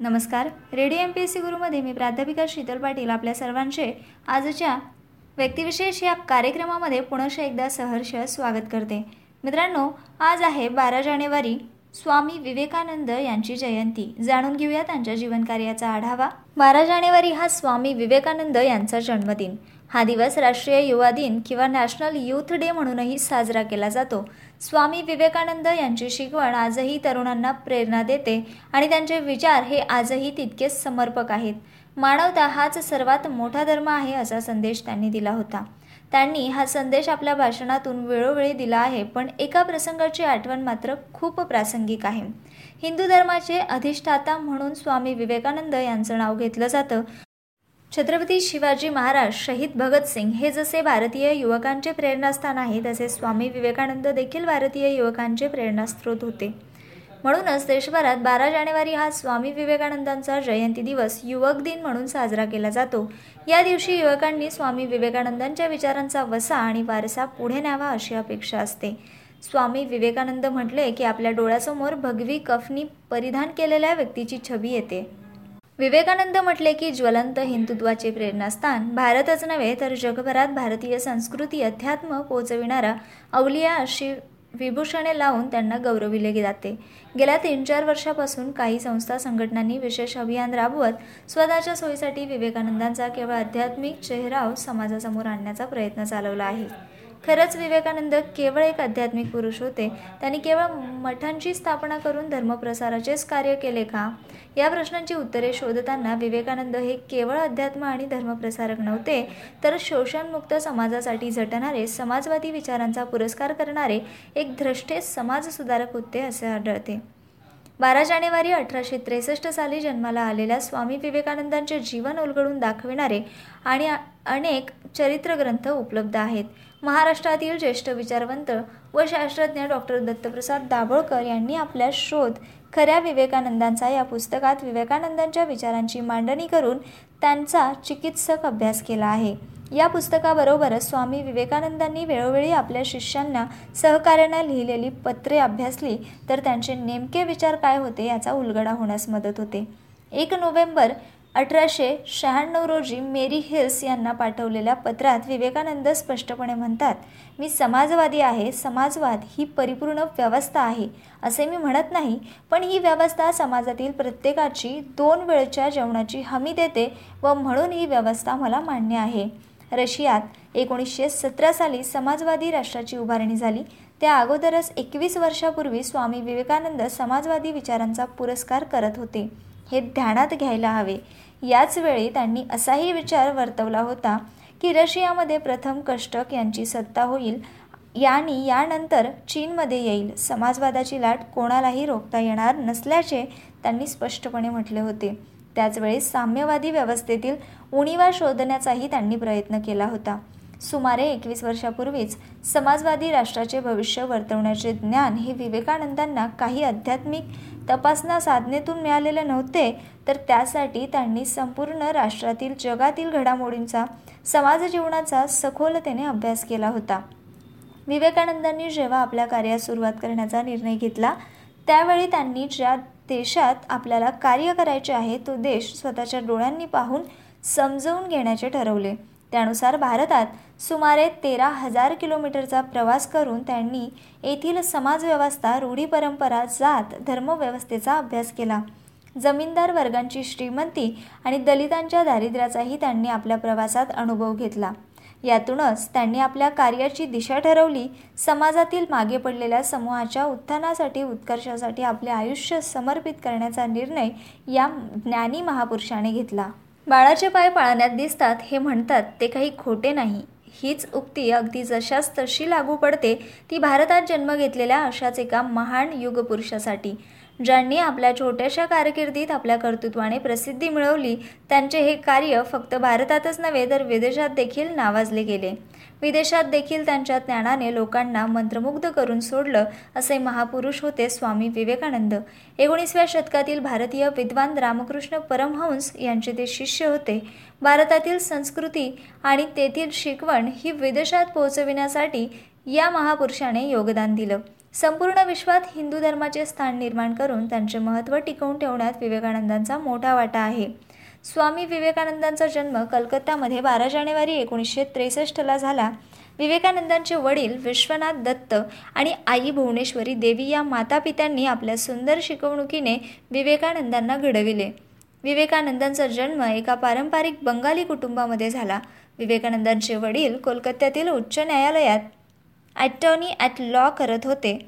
नमस्कार. Radio M P S C गुरुमध्ये मी प्राध्यापिका शीतल पाटील आपल्या सर्वांचे आजच्या व्यक्तिविशेष या कार्यक्रमामध्ये पुनश्च एकदा सहर्ष स्वागत करते. मित्रांनो आज आहे बारा जानेवारी. स्वामी विवेकानंद यांची जयंती. जाणून घेऊया त्यांच्या जीवनकार्याचा आढावा. बारा जानेवारी हा स्वामी विवेकानंद यांचा जन्मदिन. हा दिवस राष्ट्रीय युवा दिन किंवा नॅशनल यूथ डे म्हणूनही साजरा केला जातो. स्वामी विवेकानंद यांची शिकवण आजही तरुणांना प्रेरणा देते आणि त्यांचे विचार हे आजही तितकेच समर्पक आहेत. मानवता हाच सर्वात मोठा धर्म आहे असा संदेश त्यांनी दिला होता. त्यांनी हा संदेश आपल्या भाषणातून वेळोवेळी दिला आहे पण एका प्रसंगाची आठवण मात्र खूप प्रासंगिक आहे. हिंदू धर्माचे अधिष्ठाता म्हणून स्वामी विवेकानंद यांचं नाव घेतलं जातं. छत्रपती शिवाजी महाराज शहीद भगतसिंग हे जसे भारतीय युवकांचे प्रेरणास्थान आहे तसे स्वामी विवेकानंद देखील भारतीय युवकांचे प्रेरणास्त्रोत होते. म्हणूनच देशभरात बारा जानेवारी हा स्वामी विवेकानंदांचा जयंती दिवस युवक दिन म्हणून साजरा केला जातो. या दिवशी युवकांनी स्वामी विवेकानंदांच्या विचारांचा वसा आणि वारसा पुढे न्यावा अशी अपेक्षा असते. स्वामी विवेकानंद म्हटले की आपल्या डोळ्यासमोर भगवी कफनी परिधान केलेल्या व्यक्तीची छबी येते. विवेकानंद म्हटले की ज्वलंत हिंदुत्वाचे प्रेरणास्थान भारतच नव्हे तर जगभरात भारतीय संस्कृती अध्यात्म पोचविणारा अवलिया अशी विभूषणे लावून त्यांना गौरविले जाते. गेल्या तीन चार वर्षापासून काही संस्था संघटनांनी विशेष अभियान राबवत स्वतःच्या सोयीसाठी विवेकानंदांचा केवळ आध्यात्मिक चेहरा समाजासमोर आणण्याचा प्रयत्न चालवला आहे. खरंच विवेकानंद केवळ एक आध्यात्मिक पुरुष होते. त्यांनी केवळ मठांची स्थापना करून धर्मप्रसाराचेच कार्य केले का? या प्रश्नांची उत्तरे शोधताना विवेकानंद हे केवळ अध्यात्म आणि धर्मप्रसारक नव्हते तर शोषणमुक्त समाजासाठी झटणारे समाजवादी विचारांचा पुरस्कार करणारे एक द्रष्टे समाजसुधारक होते असे आढळते. बारा जानेवारी अठराशे त्रेसष्ट साली जन्माला आलेल्या स्वामी विवेकानंदांचे जीवन उलगडून दाखविणारे आणि अनेक चरित्रग्रंथ उपलब्ध आहेत. महाराष्ट्रातील ज्येष्ठ विचारवंत व शास्त्रज्ञ डॉक्टर दत्तप्रसाद दाभोळकर यांनी आपल्या शोध खऱ्या विवेकानंदांचा या पुस्तकात विवेकानंदांच्या विचारांची मांडणी करून त्यांचा चिकित्सक अभ्यास केला आहे. या पुस्तकाबरोबरच स्वामी विवेकानंदांनी वेळोवेळी आपल्या शिष्यांना सहकार्यानं लिहिलेली पत्रे अभ्यासली तर त्यांचे नेमके विचार काय होते याचा उलगडा होण्यास मदत होते. एक नोव्हेंबर अठराशे शहाण्णव रोजी मेरी हिल्स यांना पाठवलेल्या पत्रात विवेकानंद स्पष्टपणे म्हणतात मी समाजवादी आहे समाजवाद ही परिपूर्ण व्यवस्था आहे असे मी म्हणत नाही पण ही व्यवस्था समाजातील प्रत्येकाची दोन वेळच्या जेवणाची हमी देते व म्हणून ही व्यवस्था मला मान्य आहे. रशियात एकोणीसशे सतरा साली समाजवादी राष्ट्राची उभारणी झाली. त्या अगोदरच एकवीस वर्षापूर्वी स्वामी विवेकानंद समाजवादी विचारांचा पुरस्कार करत होते. हे ध्यानात घ्यायला हवे. याच वेळी त्यांनी असाही विचार वर्तवला होता की रशियामध्ये प्रथम कष्टक यांची सत्ता होईल आणि यानंतर चीनमध्ये येईल. समाजवादाची लाट कोणालाही रोखता येणार नसल्याचे त्यांनी स्पष्टपणे म्हटले होते. त्याचवेळी साम्यवादी व्यवस्थेतील उणीवा शोधण्याचाही त्यांनी प्रयत्न केला होता. सुमारे एकवीस वर्षापूर्वीच समाजवादी राष्ट्राचे भविष्य वर्तवण्याचे ज्ञान हे विवेकानंदांना काही आध्यात्मिक तपासना साधनेतून मिळालेले नव्हते तर त्यासाठी त्यांनी संपूर्ण राष्ट्रातील जगातील घडामोडींचा समाजजीवनाचा सखोलतेने अभ्यास केला होता. विवेकानंदांनी जेव्हा आपल्या कार्यास सुरुवात करण्याचा निर्णय घेतला त्यावेळी त्यांनी ज्या देशात आपल्याला कार्य करायचे आहे तो देश स्वतःच्या डोळ्यांनी पाहून समजवून घेण्याचे ठरवले. त्यानुसार भारतात सुमारे तेरा हजार किलोमीटरचा प्रवास करून त्यांनी येथील समाजव्यवस्था रूढी परंपरा जात धर्मव्यवस्थेचा अभ्यास केला. जमीनदार वर्गांची श्रीमंती आणि दलितांच्या दारिद्र्याचाही त्यांनी आपल्या प्रवासात अनुभव घेतला. यातूनच त्यांनी आपल्या कार्याची दिशा ठरवली. समाजातील मागे पडलेल्या समूहाच्या उत्थानासाठी उत्कर्षासाठी आपले आयुष्य समर्पित करण्याचा निर्णय या ज्ञानी महापुरुषाने घेतला. बाळाचे पाय पाळण्यात दिसतात हे म्हणतात ते काही खोटे नाही. हीच उक्ती अगदी जशास तशी लागू पडते ती भारतात जन्म घेतलेल्या अशाच एका महान युगपुरुषासाठी. ज्यांनी आपल्या छोट्याशा कारकिर्दीत आपल्या कर्तृत्वाने प्रसिद्धी मिळवली त्यांचे हे कार्य फक्त भारतातच नव्हे तर विदेशात देखील नावाजले गेले. विदेशात देखील त्यांच्या ज्ञानाने लोकांना मंत्रमुग्ध करून सोडलं असे महापुरुष होते स्वामी विवेकानंद. एकोणीसव्या शतकातील भारतीय विद्वान रामकृष्ण परमहंस यांचे ते शिष्य होते. भारतातील संस्कृती आणि तेथील शिकवण ही विदेशात पोहोचविण्यासाठी या महापुरुषाने योगदान दिलं. संपूर्ण विश्वात हिंदू धर्माचे स्थान निर्माण करून त्यांचे महत्त्व टिकवून ठेवण्यात विवेकानंदांचा मोठा वाटा आहे. स्वामी विवेकानंदांचा जन्म कलकत्तामध्ये बारा जानेवारी एकोणीसशे त्रेसष्टला झाला. विवेकानंदांचे वडील विश्वनाथ दत्त आणि आई भुवनेश्वरी देवी या मातापित्यांनी आपल्या सुंदर शिकवणुकीने विवेकानंदांना घडविले. विवेकानंदांचा जन्म एका पारंपरिक बंगाली कुटुंबामध्ये झाला. विवेकानंदांचे वडील कोलकात्यातील उच्च न्यायालयात ॲटॉर्नी ॲट लॉ करत होते.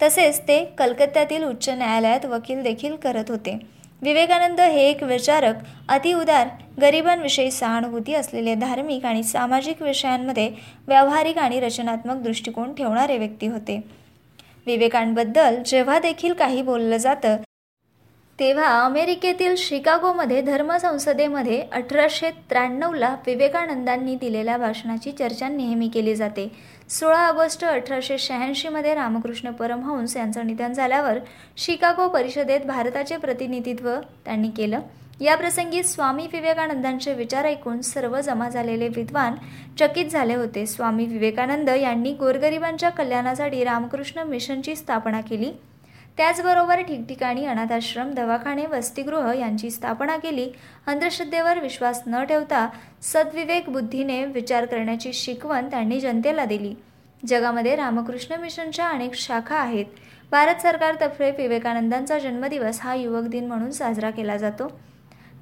तसेच ते कलकत्त्यातील उच्च न्यायालयात वकील देखील करत होते. विवेकानंद हे एक विचारक अतिउदार गरिबांविषयी सहानुभूती असलेले धार्मिक आणि सामाजिक विषयांमध्ये व्यावहारिक आणि रचनात्मक दृष्टिकोन ठेवणारे व्यक्ती होते. विवेकांबद्दल जेव्हा देखील काही बोललं जातं तेव्हा अमेरिकेतील शिकागोमध्ये धर्मसंसदेमध्ये अठराशे त्र्याण्णवला विवेकानंदांनी दिलेल्या भाषणाची चर्चा नेहमी केली जाते. सोळा ऑगस्ट अठराशे शहाऐंशीमध्ये रामकृष्ण परमहंस यांचं निधन झाल्यावर शिकागो परिषदेत भारताचे प्रतिनिधित्व त्यांनी केलं. याप्रसंगी स्वामी विवेकानंदांचे विचार ऐकून सर्व जमा झालेले विद्वान चकित झाले होते. स्वामी विवेकानंद यांनी गोरगरिबांच्या कल्याणासाठी रामकृष्ण मिशनची स्थापना केली. त्याचबरोबर ठिकठिकाणी अनाथाश्रम दवाखाने वसतिगृह यांची स्थापना केली. अंधश्रद्धेवर विश्वास न ठेवता सद्विवेक बुद्धीने विचार करण्याची शिकवण त्यांनी जनतेला दिली. जगामध्ये रामकृष्ण मिशनच्या अनेक शाखा आहेत. भारत सरकारतर्फे विवेकानंदांचा जन्मदिवस हा युवक दिन म्हणून साजरा केला जातो.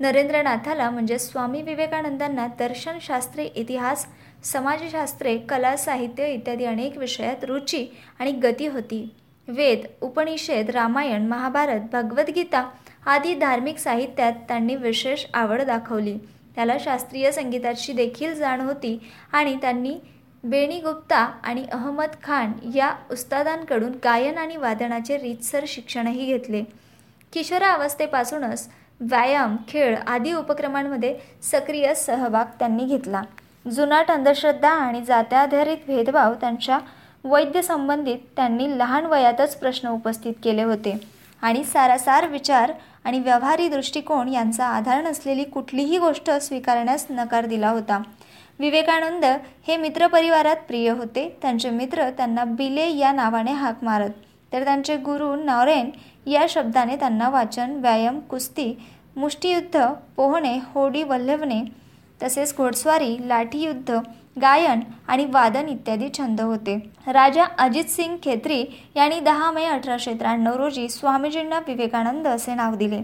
नरेंद्रनाथाला म्हणजे स्वामी विवेकानंदांना दर्शनशास्त्रे इतिहास समाजशास्त्रे कला साहित्य इत्यादी अनेक विषयात रुची आणि गती होती. वेद उपनिषेद रामायण महाभारत भगवद्गीता आदी धार्मिक साहित्यात त्यांनी विशेष आवड दाखवली. त्याला शास्त्रीय संगीताची देखील जाण होती आणि त्यांनी बेणी गुप्ता आणि अहमद खान या उस्तादांकडून गायन आणि वादनाचे रीतसर शिक्षणही घेतले. किशोरावस्थेपासूनच व्यायाम खेळ आदी उपक्रमांमध्ये सक्रिय सहभाग त्यांनी घेतला. जुनाट अंधश्रद्धा आणि जात्याधारित भेदभाव त्यांच्या वैद्यसंबंधित त्यांनी लहान वयातच प्रश्न उपस्थित केले होते. आणि सारासार विचार आणि व्यवहारी दृष्टिकोन यांचा आधार नसलेली कुठलीही गोष्ट स्वीकारण्यास नकार दिला होता. विवेकानंद हे मित्रपरिवारात प्रिय होते. त्यांचे मित्र त्यांना बिले या नावाने हाक मारत. तर त्यांचे गुरु नॉरेन या शब्दाने त्यांना वाचन व्यायाम कुस्ती मुष्टियुद्ध पोहणे होडी वल्लवणे तसेच घोडस्वारी लाठीयुद्ध गायन आणि वादन इत्यादी छंद होते. राजा अजित सिंग खेत्री यांनी दहा मे अठराशे त्र्याण्णव रोजी स्वामीजींना विवेकानंद असे नाव दिले.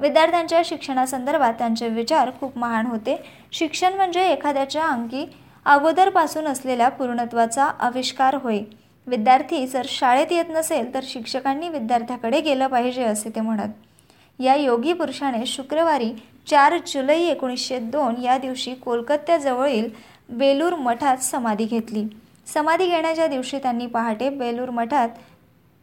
विद्यार्थ्यांच्या शिक्षणासंदर्भात त्यांचे विचार खूप महान होते. शिक्षण म्हणजे एखाद्याच्या अंगी अगोदरपासून असलेल्या पूर्णत्वाचा आविष्कार होय. विद्यार्थी जर शाळेत येत नसेल तर शिक्षकांनी विद्यार्थ्याकडे गेलं पाहिजे असे ते म्हणत. या योगी पुरुषाने शुक्रवारी चार जुलै एकोणीसशे दोन या दिवशी कोलकात्याजवळील बेलूर मठात समाधी घेतली. समाधी घेण्याच्या दिवशी त्यांनी पहाटे बेलूर मठात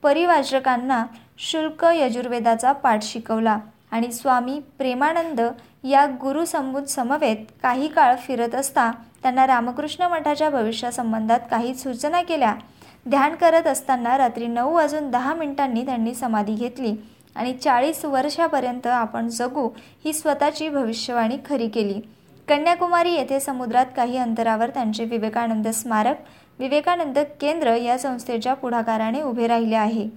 परिवाजकांना शुल्क यजुर्वेदाचा पाठ शिकवला आणि स्वामी प्रेमानंद या गुरुसंबूत समवेत काही काळ फिरत असता त्यांना रामकृष्ण मठाच्या भविष्यासंबंधात काही सूचना केल्या. ध्यान करत असताना रात्री नऊ वाजून दहा मिनिटांनी त्यांनी समाधी घेतली आणि चाळीस वर्षापर्यंत आपण जगू ही स्वतःची भविष्यवाणी खरी केली. कन्याकुमारी येथे समुद्रात काही अंतरावर त्यांचे विवेकानंद स्मारक विवेकानंद केंद्र या संस्थेच्या पुढाकाराने उभे राहिले आहे.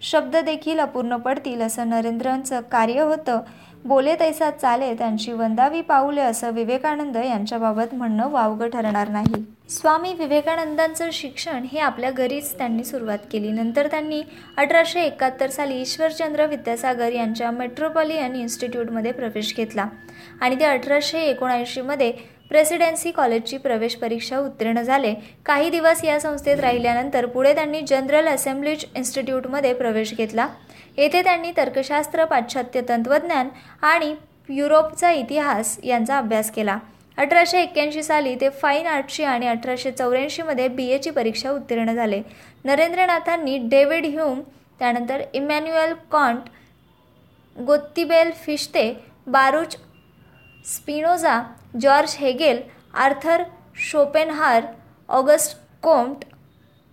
शब्द देखील अपूर्ण पडतील असं नरेंद्रांचं कार्य होतं. बोले तैसा चाले त्यांची वंदावी पाऊले असं विवेकानंद यांच्याबाबत म्हणणं वावगं ठरणार नाही. स्वामी विवेकानंदांचं शिक्षण हे आपल्या घरीच त्यांनी सुरुवात केली. नंतर त्यांनी अठराशे एकाहत्तर साली ईश्वरचंद्र विद्यासागर यांच्या मेट्रोपॉलियन इन्स्टिट्यूटमध्ये प्रवेश घेतला. आणि ते अठराशे एकोणऐंशीमध्ये प्रेसिडेन्सी कॉलेजची प्रवेश परीक्षा उत्तीर्ण झाले. काही दिवस या संस्थेत राहिल्यानंतर पुढे त्यांनी जनरल असेंब्लीज इन्स्टिट्यूटमध्ये प्रवेश घेतला. येथे त्यांनी तर्कशास्त्र पाश्चात्य तंत्रज्ञान आणि युरोपचा इतिहास यांचा अभ्यास केला. अठराशे एक्क्याऐंशी साली ते फाईन आर्टची आणि अठराशे चौऱ्याऐंशीमध्ये बी एची परीक्षा उत्तीर्ण झाले. नरेंद्रनाथांनी डेव्हिड ह्यूम त्यानंतर Immanuel Kant Gottlieb Fichte Baruch Spinoza George Hegel Arthur Schopenhauer August Comte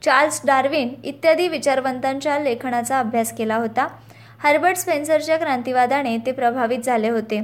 Charles Darwin इत्यादी विचारवंतांच्या लेखनाचा अभ्यास केला होता. हर्बर्ट स्पेन्सरच्या क्रांतिवादाने ते प्रभावित झाले होते.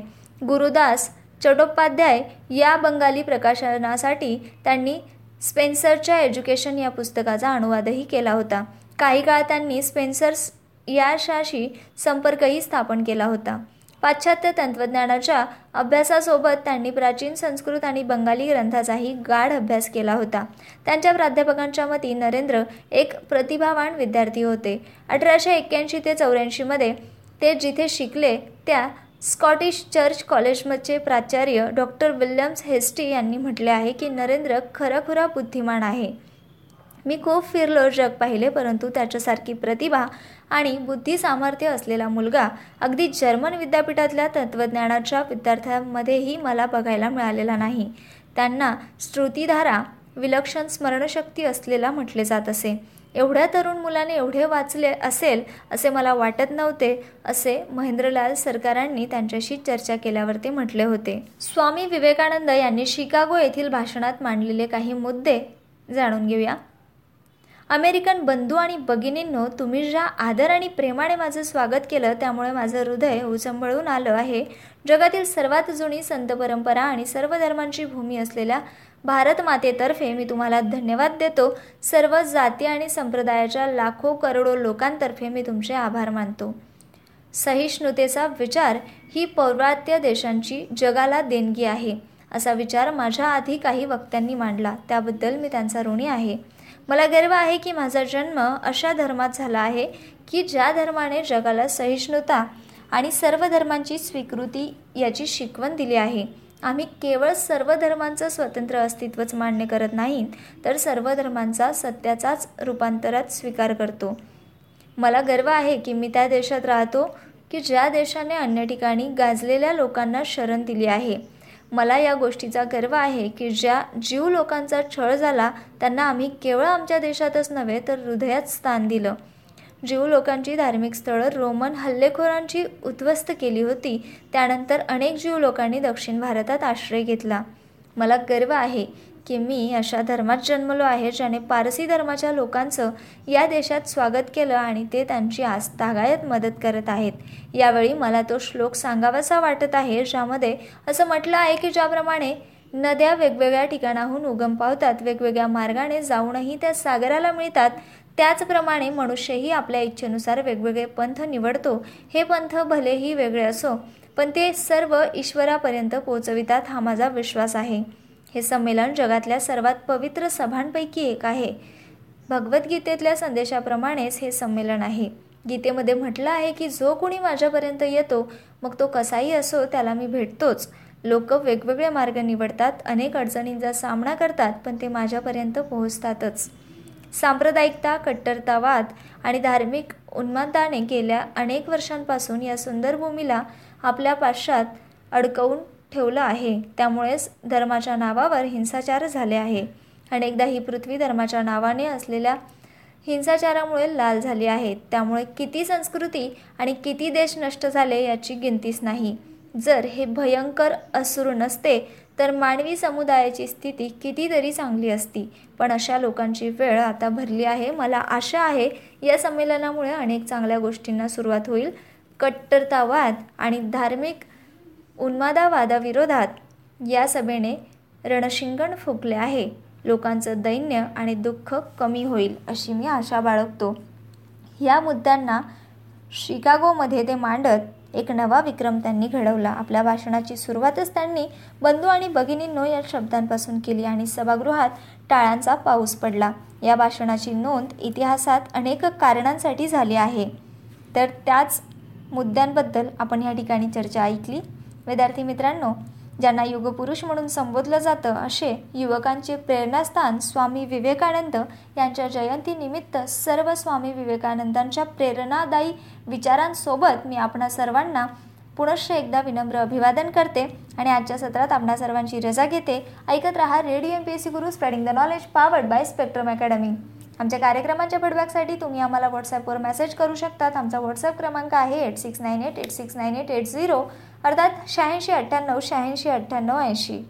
गुरुदास चटोपाध्याय या बंगाली प्रकाशनासाठी त्यांनी स्पेन्सरच्या एज्युकेशन या पुस्तकाचा अनुवादही केला होता. काही काळ त्यांनी स्पेन्सर्स याशाशी संपर्कही स्थापन केला होता. पाश्चात्य तंत्रज्ञानाच्या अभ्यासासोबत त्यांनी प्राचीन संस्कृत आणि बंगाली ग्रंथाचाही गाढ अभ्यास केला होता. त्यांच्या प्राध्यापकांच्या मती नरेंद्र एक प्रतिभावान विद्यार्थी होते. अठराशे एक्क्याऐंशी ते चौऱ्याऐंशीमध्ये ते जिथे शिकले त्या स्कॉटिश चर्च कॉलेजमध्ये प्राचार्य डॉक्टर विल्यम्स हेस्टी यांनी म्हटले आहे की नरेंद्र खराखुरा बुद्धिमान आहे. मी खूप फिरलो जग पाहिले परंतु त्याच्यासारखी प्रतिभा आणि बुद्धी सामर्थ्य असलेला मुलगा अगदी जर्मन विद्यापीठातल्या तत्त्वज्ञानाच्या विद्यार्थ्यांमध्येही मला बघायला मिळालेला नाही. त्यांना श्रुतीधारा विलक्षण स्मरणशक्ती असलेला म्हटले जात असे. एवढ्या तरुण मुलाने एवढे वाचले असेल असे मला वाटत नव्हते असे महेंद्रलाल सरकारांनी त्यांच्याशी चर्चा केल्यावर ते म्हटले होते. स्वामी विवेकानंद यांनी शिकागो येथील भाषणात मांडलेले काही मुद्दे जाणून घेऊया. अमेरिकन बंधू आणि भगिनींनो तुम्ही ज्या आदर आणि प्रेमाने माझं स्वागत केलं त्यामुळे माझं हृदय उचंबळून आलं आहे. जगातील सर्वात जुनी संत परंपरा आणि सर्व धर्मांची भूमी असलेल्या भारत मातेतर्फे मी तुम्हाला धन्यवाद देतो. सर्व जाती आणि संप्रदायाच्या लाखो करोडो लोकांतर्फे मी तुमचे आभार मानतो. सहिष्णुतेचा विचार ही पौर्वात्य देशांची जगाला देणगी आहे असा विचार माझ्या आधी काही वक्त्यांनी मांडला. त्याबद्दल मी त्यांचा ऋणी आहे. मला गर्व आहे की माझा जन्म अशा धर्मात झाला आहे की ज्या धर्माने जगाला सहिष्णुता आणि सर्व धर्मांची स्वीकृती याची शिकवण दिली आहे. आम्ही केवळ सर्व धर्मांचं स्वतंत्र अस्तित्वच मान्य करत नाही तर सर्व धर्मांचा सत्याचाच रूपांतरात स्वीकार करतो. मला गर्व आहे की मी त्या देशात राहतो की ज्या देशाने अन्य ठिकाणी गाजलेल्या लोकांना शरण दिली आहे. मला या गोष्टीचा गर्व आहे की ज्या जीव लोकांचा छळ झाला त्यांना आम्ही केवळ आमच्या देशातच नव्हे तर हृदयात स्थान दिलं. जीव लोकांची धार्मिक स्थळं रोमन हल्लेखोरांची उद्ध्वस्त केली होती. त्यानंतर अनेक जीव लोकांनी दक्षिण भारतात आश्रय घेतला. मला गर्व आहे की मी अशा धर्मात जन्मलो आहे ज्याने पारसी धर्माच्या लोकांचं या देशात स्वागत केलं आणि ते त्यांची आज तागायत मदत करत आहेत. यावेळी मला तो श्लोक सांगावासा वाटत आहे ज्यामध्ये असं म्हटलं आहे की ज्याप्रमाणे नद्या वेगवेगळ्या ठिकाणाहून उगम पावतात वेगवेगळ्या मार्गाने जाऊनही त्या सागराला मिळतात. त्याचप्रमाणे मनुष्यही आपल्या इच्छेनुसार वेगवेगळे पंथ निवडतो. हे पंथ भलेही वेगळे असो पण ते सर्व ईश्वरापर्यंत पोचवितात हा माझा विश्वास आहे. हे संमेलन जगातल्या सर्वात पवित्र सभांपैकी एक आहे. भगवद्गीतेतल्या संदेशाप्रमाणेच हे संमेलन आहे. गीतेमध्ये म्हटलं आहे की जो कोणी माझ्यापर्यंत येतो मग तो कसाही असो त्याला मी भेटतोच. लोक वेगवेगळे मार्ग निवडतात अनेक अडचणींचा सामना करतात पण ते माझ्यापर्यंत पोहोचतातच. सांप्रदायिकता कट्टरतावाद आणि धार्मिक उन्मादाने गेल्या अनेक वर्षांपासून या सुंदर भूमीला आपल्या पाशात अडकवून ठेवलं आहे. त्यामुळेच धर्माच्या नावावर हिंसाचार झाले आहे. अनेकदा ही पृथ्वी धर्माच्या नावाने असलेल्या हिंसाचारामुळे लाल झाली आहे. त्यामुळे किती संस्कृती आणि किती देश नष्ट झाले याची गिनतीच नाही. जर हे भयंकर असुर नसते तर मानवी समुदायाची स्थिती कितीतरी चांगली असती. पण अशा लोकांची वेळ आता भरली आहे. मला आशा आहे या संमेलनामुळे अनेक चांगल्या गोष्टींना सुरुवात होईल. कट्टरतावाद आणि धार्मिक उन्मादावादाविरोधात या सभेने रणशिंगण फुकले आहे. लोकांचं दैन्य आणि दुःख कमी होईल अशी मी आशा बाळगतो. या मुद्द्यांना शिकागोमध्ये ते मांडत एक नवा विक्रम त्यांनी घडवला. आपल्या भाषणाची सुरुवातच त्यांनी बंधू आणि भगिनींनो या शब्दांपासून केली आणि सभागृहात टाळ्यांचा पाऊस पडला. या भाषणाची नोंद इतिहासात अनेक कारणांसाठी झाली आहे. तर त्याच मुद्द्यांबद्दल आपण या ठिकाणी चर्चा ऐकली. विद्यार्थी मित्रांनो ज्यांना युगपुरुष म्हणून संबोधलं जातं असे युवकांचे प्रेरणास्थान स्वामी विवेकानंद यांच्या जयंतीनिमित्त सर्व स्वामी विवेकानंदांच्या प्रेरणादायी विचारांसोबत मी आपणा सर्वांना पुनश्च एकदा विनम्र अभिवादन करते आणि आजच्या सत्रात आपणा सर्वांची रजा घेते. ऐकत रहा radio M P S C Guru spreading the knowledge powered by Spectrum Academy आमच्या कार्यक्रमांच्या फीडबॅकसाठी तुम्ही आम्हाला व्हॉट्सॲपवर मेसेज करू शकतात. आमचा व्हॉट्सअप क्रमांक आहे eight six nine eight eight six nine eight eight zero अर्थात शहाऐंशी अठ्ठ्याण्णव शहाऐंशी अठ्ठ्याण्णव ऐंशी.